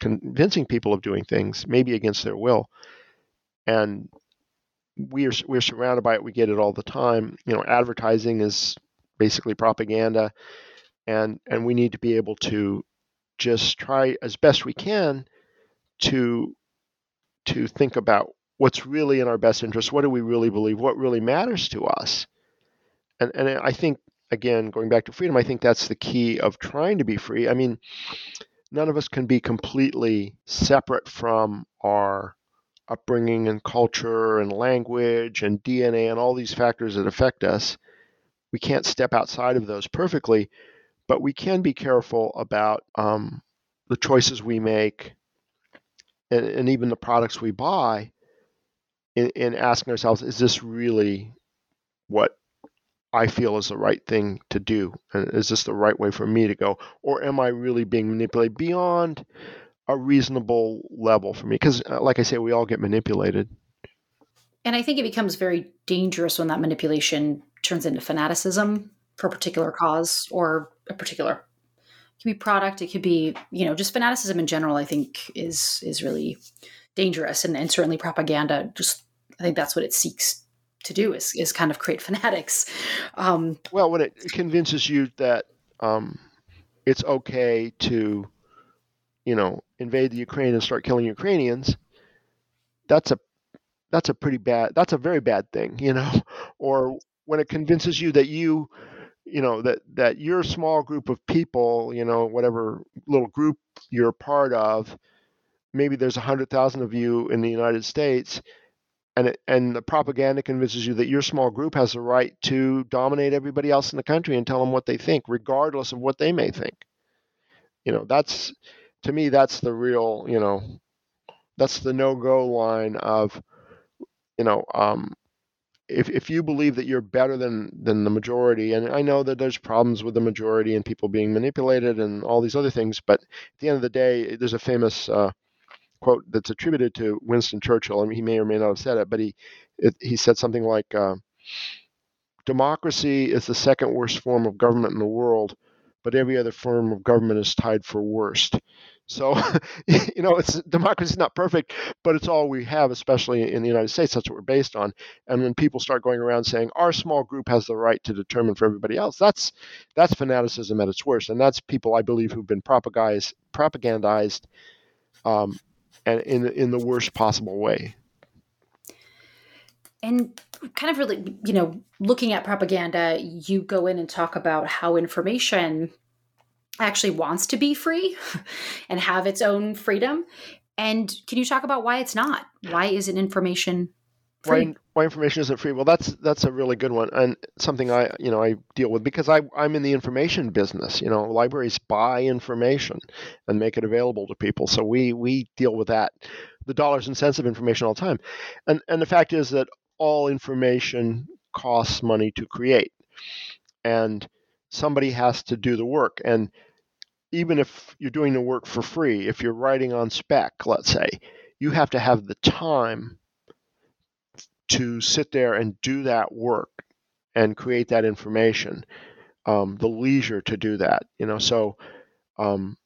convincing people of doing things, maybe against their will and we are we're surrounded by it. We get it all the time. You know, advertising is basically propaganda, and and we need to be able to just try as best we can to to think about what's really in our best interest. What do we really believe? What really matters to us? And and I think again, going back to freedom, I think that's the key of trying to be free. I mean, none of us can be completely separate from our upbringing and culture and language and DNA and all these factors that affect us. We can't step outside of those perfectly, but we can be careful about um, the choices we make and, and, even the products we buy in, in asking ourselves, is this really what I feel is the right thing to do? And is this the right way for me to go? Or am I really being manipulated beyond a reasonable level for me because uh, like i say we all get manipulated and i think it becomes very dangerous when that manipulation turns into fanaticism for a particular cause or a particular it could be product it could be you know just fanaticism in general i think is is really dangerous and, and certainly propaganda just i think that's what it seeks to do is, is kind of create *laughs* fanatics um, well when it convinces you that um, it's okay to you know, invade the Ukraine and start killing Ukrainians, that's a that's a pretty bad that's a very bad thing, you know. *laughs* Or when it convinces you that you you know that that your small group of people, you know, whatever little group you're part of, maybe there's a hundred thousand of you in the United States, and it, and the propaganda convinces you that your small group has the right to dominate everybody else in the country and tell them what they think, regardless of what they may think. You know, that's to me, that's the real, you know, that's the no-go line of, you know, um, if if you believe that you're better than than the majority, and I know that there's problems with the majority and people being manipulated and all these other things, but at the end of the day, there's a famous uh, quote that's attributed to Winston Churchill. Mean, he may or may not have said it, but he it, he said something like, uh, "Democracy is the second worst form of government in the world, but every other form of government is tied for worst." So, *laughs* you know, it's democracy is not perfect, but it's all we have, especially in the United States. That's what we're based on. And when people start going around saying our small group has the right to determine for everybody else, that's that's fanaticism at its worst. And that's people I believe who've been propagandized, propagandized um, and in in the worst possible way. And kind of really, you know, looking at propaganda, you go in and talk about how information actually wants to be free *laughs* and have its own freedom. And can you talk about why it's not? Why isn't information free? Why, why information isn't free? Well, that's that's a really good one and something I you know I deal with because I I'm in the information business. You know, libraries buy information and make it available to people. So we we deal with that, the dollars and cents of information all the time. And and the fact is that all information costs money to create, and somebody has to do the work and even if you're doing the work for free, if you're writing on spec, let's say, you have to have the time to sit there and do that work and create that information, um, the leisure to do that. You know, so um,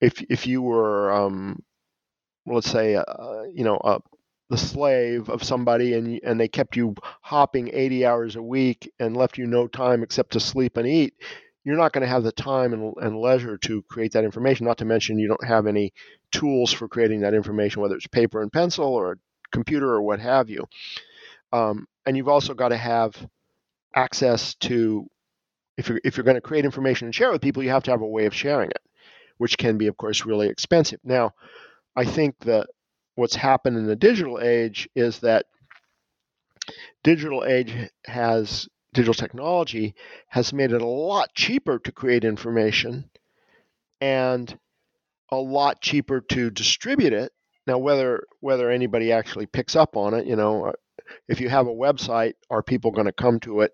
if if you were, um, let's say, uh, you know, uh, the slave of somebody and and they kept you hopping 80 hours a week and left you no time except to sleep and eat you're not going to have the time and, and, leisure to create that information. Not to mention, you don't have any tools for creating that information, whether it's paper and pencil or a computer or what have you. Um, and you've also got to have access to, if you're, if you're going to create information and share it with people, you have to have a way of sharing it, which can be, of course, really expensive. Now, I think that what's happened in the digital age is that digital age has digital technology has made it a lot cheaper to create information and a lot cheaper to distribute it. Now, whether whether anybody actually picks up on it, you know, uh, if you have a website, are people going to come to it?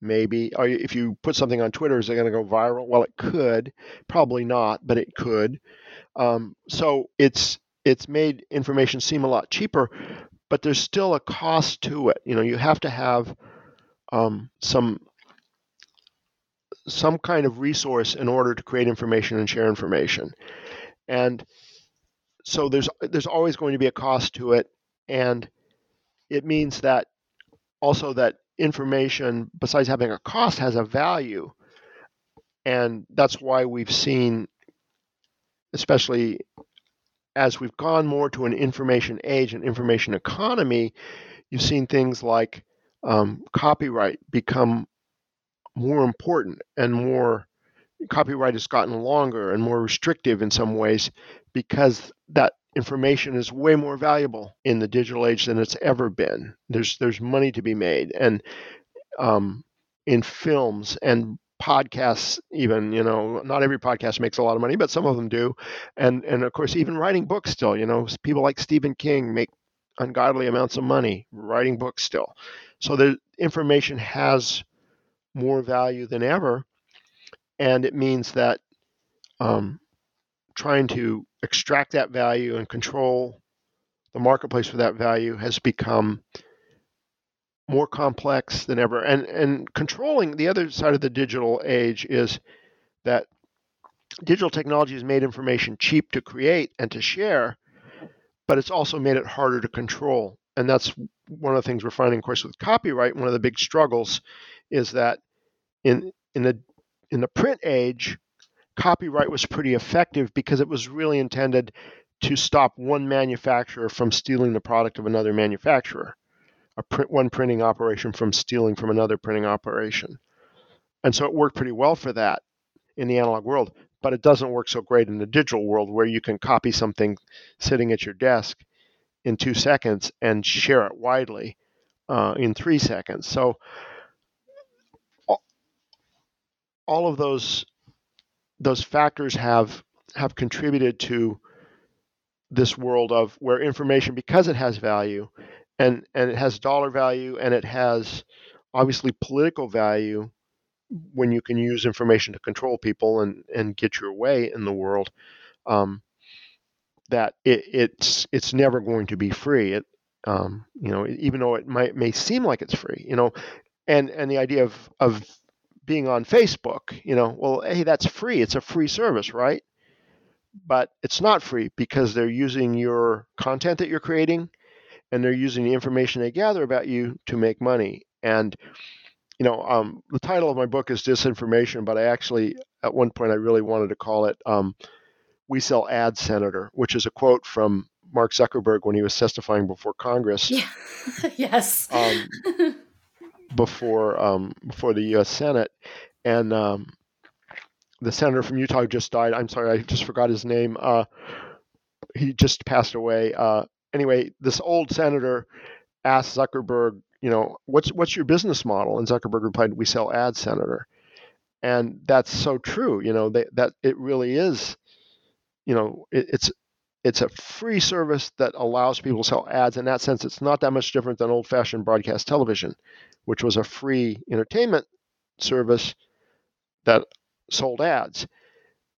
Maybe. Or if you put something on Twitter, is it going to go viral? Well, it could. Probably not, but it could. Um, so it's it's made information seem a lot cheaper, but there's still a cost to it. You know, you have to have um, some some kind of resource in order to create information and share information. And so there's there's always going to be a cost to it, and it means that also that information, besides having a cost, has a value, and that's why we've seen, especially as we've gone more to an information age and information economy, you've seen things like um, copyright become more important and more copyright has gotten longer and more restrictive in some ways because that information is way more valuable in the digital age than it's ever been. There's there's money to be made, and um, in films and podcasts, even you know, not every podcast makes a lot of money, but some of them do, and and of course even writing books still. You know, people like Stephen King make ungodly amounts of money writing books still. So the information has more value than ever, and it means that um, trying to extract that value and control the marketplace for that value has become more complex than ever. And and controlling the other side of the digital age is that digital technology has made information cheap to create and to share, but it's also made it harder to control. And that's one of the things we're finding, of course, with copyright. One of the big struggles is that in in the in the print age, copyright was pretty effective because it was really intended to stop one manufacturer from stealing the product of another manufacturer, a print, one printing operation from stealing from another printing operation. And so it worked pretty well for that in the analog world, but it doesn't work so great in the digital world where you can copy something sitting at your desk in two seconds and share it widely uh, in three seconds. So all of those those factors have have contributed to this world of where information because it has value and and it has dollar value and it has obviously political value when you can use information to control people and and get your way in the world um, that it, it's it's never going to be free. It um, you know even though it might may seem like it's free, you know, and and the idea of of being on Facebook, you know, well, hey, that's free. It's a free service, right? But it's not free because they're using your content that you're creating and they're using the information they gather about you to make money. And you know, um, the title of my book is Disinformation, but I actually, at one point, I really wanted to call it um, we sell ad senator, which is a quote from Mark Zuckerberg when he was testifying before Congress. Yeah. *laughs* yes. Um, before um, before the U.S. Senate, and um, the senator from Utah just died. I'm sorry, I just forgot his name. Uh, he just passed away. Uh, anyway, this old senator asked Zuckerberg, you know, what's what's your business model? And Zuckerberg replied, "We sell ads, Senator." And that's so true. You know, they, that it really is. You know, it, it's it's a free service that allows people to sell ads. In that sense, it's not that much different than old fashioned broadcast television, which was a free entertainment service that sold ads.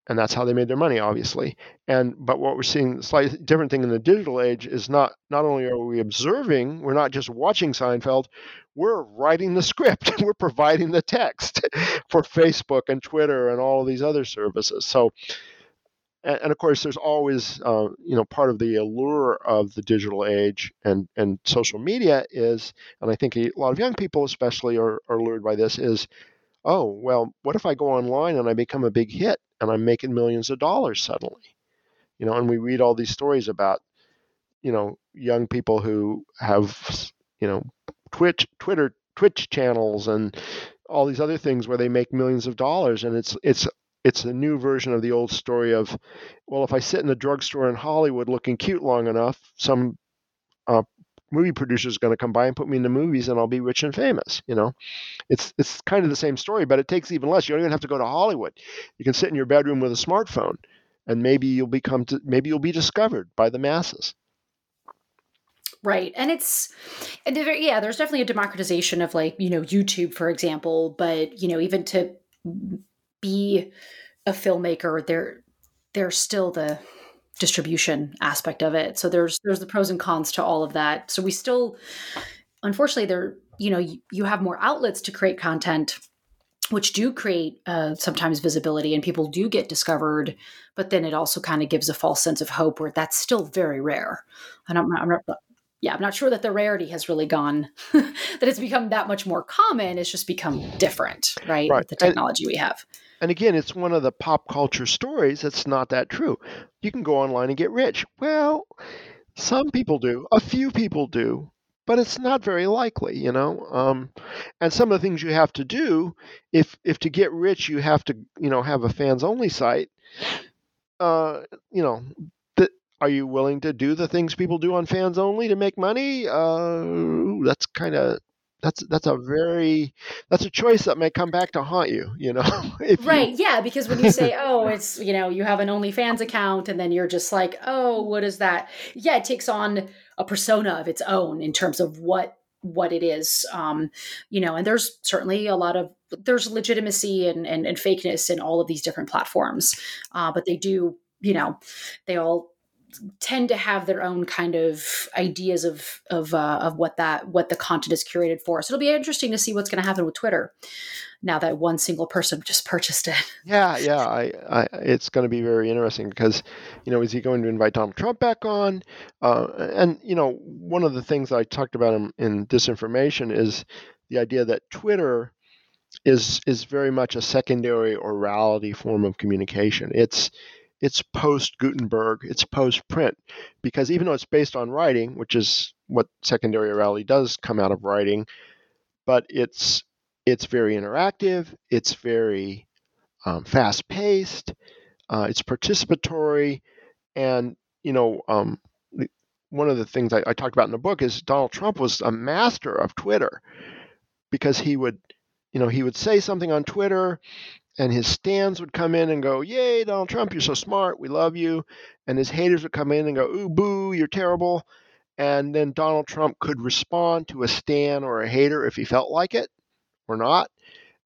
And that's how they made their money, obviously. And but what we're seeing, a slightly different thing in the digital age is not not only are we observing, we're not just watching Seinfeld, we're writing the script, *laughs* we're providing the text *laughs* for Facebook and Twitter and all of these other services. So and, and of course, there's always, uh, you know, part of the allure of the digital age and, and social media is, and I think a lot of young people especially are, are lured by this, is, oh, well, what if I go online and I become a big hit and I'm making millions of dollars suddenly? You know, and we read all these stories about, you know, young people who have, you know, Twitch, Twitter, Twitch channels and all these other things where they make millions of dollars, and it's it's it's a new version of the old story of, well, if I sit in a drugstore in Hollywood looking cute long enough, some uh, movie producer is going to come by and put me in the movies, and I'll be rich and famous. You know, it's it's kind of the same story, but it takes even less. You don't even have to go to Hollywood. You can sit in your bedroom with a smartphone, and maybe you'll become to, maybe you'll be discovered by the masses. Right. And it's, and yeah, there's definitely a democratization of like, you know, YouTube, for example, but, you know, even to be a filmmaker, there there's still the distribution aspect of it. So there's there's the pros and cons to all of that. So we still unfortunately there you know you, you have more outlets to create content which do create uh, sometimes visibility and people do get discovered but then it also kind of gives a false sense of hope where that's still very rare and I'm, I'm not, yeah i'm not sure that the rarity has really gone *laughs* that it's become that much more common it's just become different right, right. the technology and, we have and again, it's one of the pop culture stories that's not that true. You can go online and get rich. Well, some people do, a few people do, but it's not very likely, you know. Um, and some of the things you have to do, if if to get rich you have to, you know, have a fans only site. Uh, you know, are you willing to do the things people do on fans only to make money? Uh, that's kind of that's that's a very that's a choice that may come back to haunt you you know *laughs* right you... yeah because when you say *laughs* oh it's you know you have an onlyfans account and then you're just like oh what is that? Yeah it takes on a persona of its own in terms of what what it is um you know and there's certainly a lot of there's legitimacy and and, and fakeness in all of these different platforms uh but they do you know they all tend to have their own kind of ideas of of uh, of what that what the content is curated for. So it'll be interesting to see what's going to happen with Twitter now that one single person just purchased it. *laughs* Yeah, yeah, I, I it's going to be very interesting because you know is he going to invite Donald Trump back on? Uh, and you know one of the things I talked about in, in disinformation is the idea that Twitter is is very much a secondary orality form of communication. It's it's post Gutenberg, it's post print, because even though it's based on writing, which is what secondary orality does come out of writing, but it's it's very interactive, it's very um, fast paced, uh, it's participatory, and you know um, one of the things I, I talked about in the book is Donald Trump was a master of Twitter because he would you know he would say something on Twitter and his stands would come in and go, "Yay, Donald Trump, you're so smart, we love you," and his haters would come in and go, "Ooh, boo, you're terrible," and then Donald Trump could respond to a stan or a hater if he felt like it or not,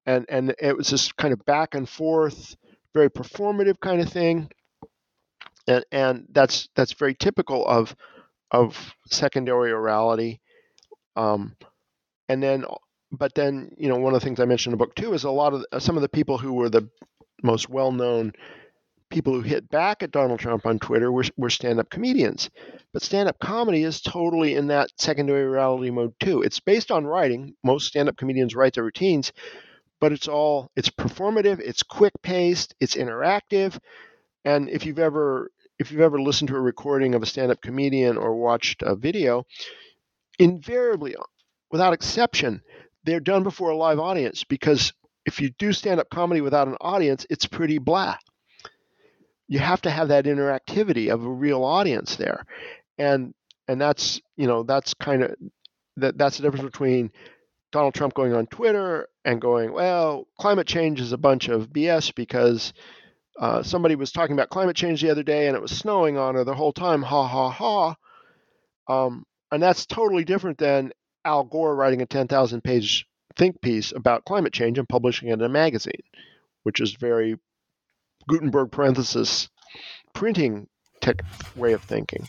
and and it was this kind of back and forth, very performative kind of thing, and and that's that's very typical of of secondary orality. Um, and then but then you know one of the things I mentioned in the book too is a lot of uh, some of the people who were the most well-known people who hit back at Donald Trump on Twitter were, were stand-up comedians. But stand-up comedy is totally in that secondary orality mode too. It's based on writing. Most stand-up comedians write their routines, but it's all it's performative, it's quick-paced, it's interactive. And if you've ever if you've ever listened to a recording of a stand-up comedian or watched a video, invariably, without exception, they're done before a live audience because if you do stand-up comedy without an audience, it's pretty blah. You have to have that interactivity of a real audience there, and and that's you know that's kind of that that's the difference between Donald Trump going on Twitter and going, well, climate change is a bunch of BS because uh, somebody was talking about climate change the other day and it was snowing on her the whole time, ha ha ha. Um, and that's totally different than Al Gore writing a 10,000 page think piece about climate change and publishing it in a magazine, which is very Gutenberg parenthesis printing tech way of thinking.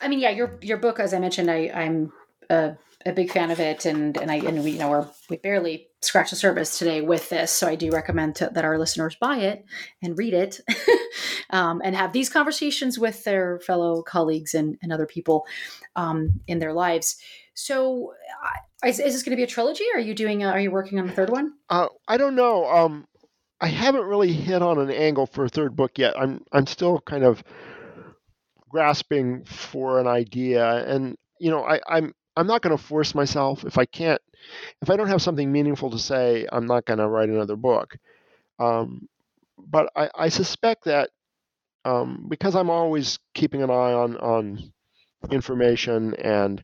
I mean, yeah, your your book, as I mentioned, I, I'm a, a big fan of it, and and I and we you know we're, we barely scratched the surface today with this, so I do recommend to, that our listeners buy it and read it, *laughs* um, and have these conversations with their fellow colleagues and, and other people um, in their lives. So, is, is this going to be a trilogy? Are you doing? A, are you working on the third one? Uh, I don't know. Um, I haven't really hit on an angle for a third book yet. I'm I'm still kind of grasping for an idea, and you know, I, I'm I'm not going to force myself if I can't if I don't have something meaningful to say, I'm not going to write another book. Um, but I, I, suspect that um, because I'm always keeping an eye on on information and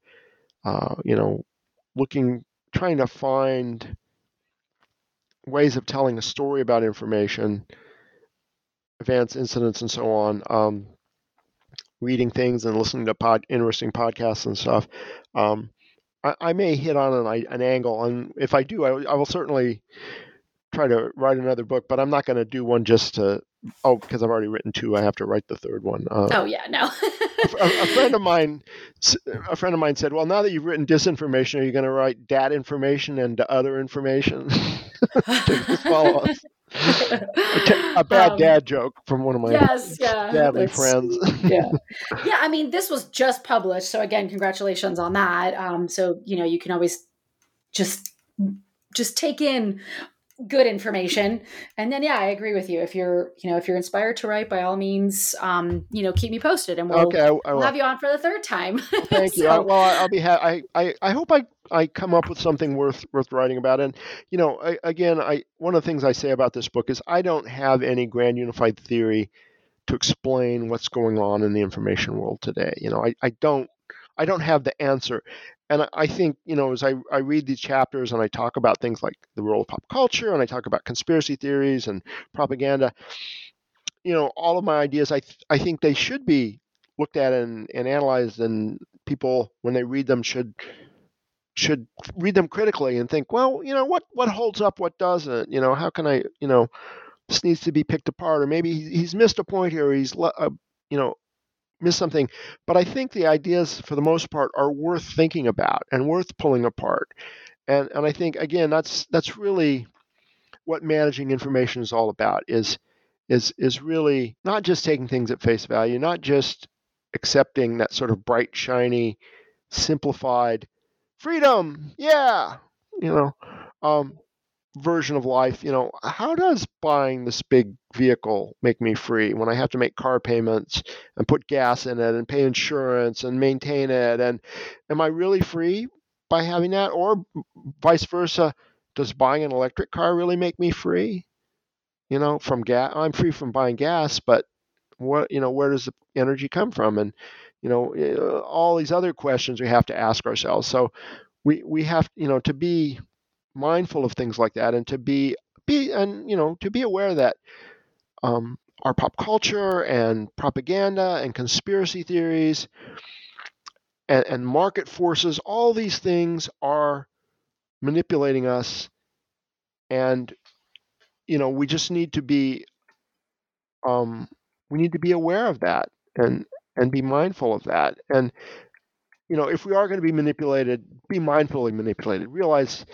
uh, you know looking trying to find ways of telling a story about information events incidents and so on um, reading things and listening to pod, interesting podcasts and stuff. Um, I, may hit on an, an, angle, and if I do, I, I, will certainly try to write another book. But I'm not going to do one just to oh because I've already written two. I have to write the third one. Uh, oh yeah, no. a, a, friend of mine, a friend of mine said, "Well, now that you've written disinformation, are you going to write dat information and other information *laughs* follow us?" a bad um, dad joke from one of my yes, yeah, dadly friends. yeah, *laughs* yeah. I mean, this was just published, so again, congratulations on that. Um, so you know, you can always just just take in good information. And then yeah i agree with you. If you're you know if you're inspired to write by all means um you know keep me posted and we'll, okay, I, I we'll have you on for the third time. *laughs* Thank so. you I, well i'll be ha- I, I i hope i i come up with something worth worth writing about. And you know I, again i one of the things i say about this book is i don't have any grand unified theory to explain what's going on in the information world today. You know i, I don't I don't have the answer and I think you know as I, I read these chapters and I talk about things like the role of pop culture and I talk about conspiracy theories and propaganda, you know all of my ideas I th- I think they should be looked at and, and analyzed and people when they read them should should read them critically and think well you know what what holds up what doesn't? You know how can I you know this needs to be picked apart? Or maybe he's missed a point here he's uh, you know miss something. But I think the ideas, for the most part, are worth thinking about and worth pulling apart. And and I think again, that's that's really what managing information is all about. Is is is really not just taking things at face value, not just accepting that sort of bright, shiny, simplified freedom. Yeah, you know. Um, version of life, you know, how does buying this big vehicle make me free when I have to make car payments and put gas in it and pay insurance and maintain it? And am I really free by having that? Or vice versa, does buying an electric car really make me free? You know, from gas, I'm free from buying gas, but what, you know, where does the energy come from? And, you know, eh, all these other questions we have to ask ourselves. So we, we have, you know, to be mindful of things like that and to be be and you know to be aware that um, our pop culture and propaganda and conspiracy theories and, and market forces all these things are manipulating us and you know we just need to be um, we need to be aware of that and and be mindful of that. And you know if we are going to be manipulated be mindfully manipulated. Realize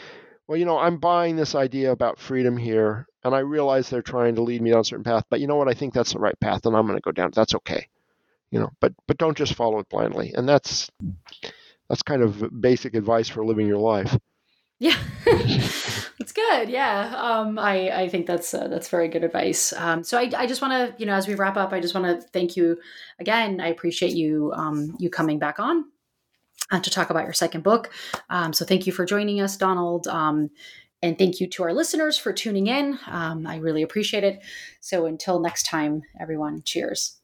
well, you know, I'm buying this idea about freedom here, and I realize they're trying to lead me down a certain path, but you know what? I think that's the right path, and I'm going to go down. That's okay, you know. But but don't just follow it blindly, and that's that's kind of basic advice for living your life. Yeah, *laughs* that's good. Yeah, um, I I think that's uh, that's very good advice. Um, so I I just want to you know as we wrap up, I just want to thank you again. I appreciate you um, you coming back on uh, to talk about your second book. Um, so thank you for joining us, Donald. Um, and thank you to our listeners for tuning in. Um, I really appreciate it. So until next time, everyone, cheers.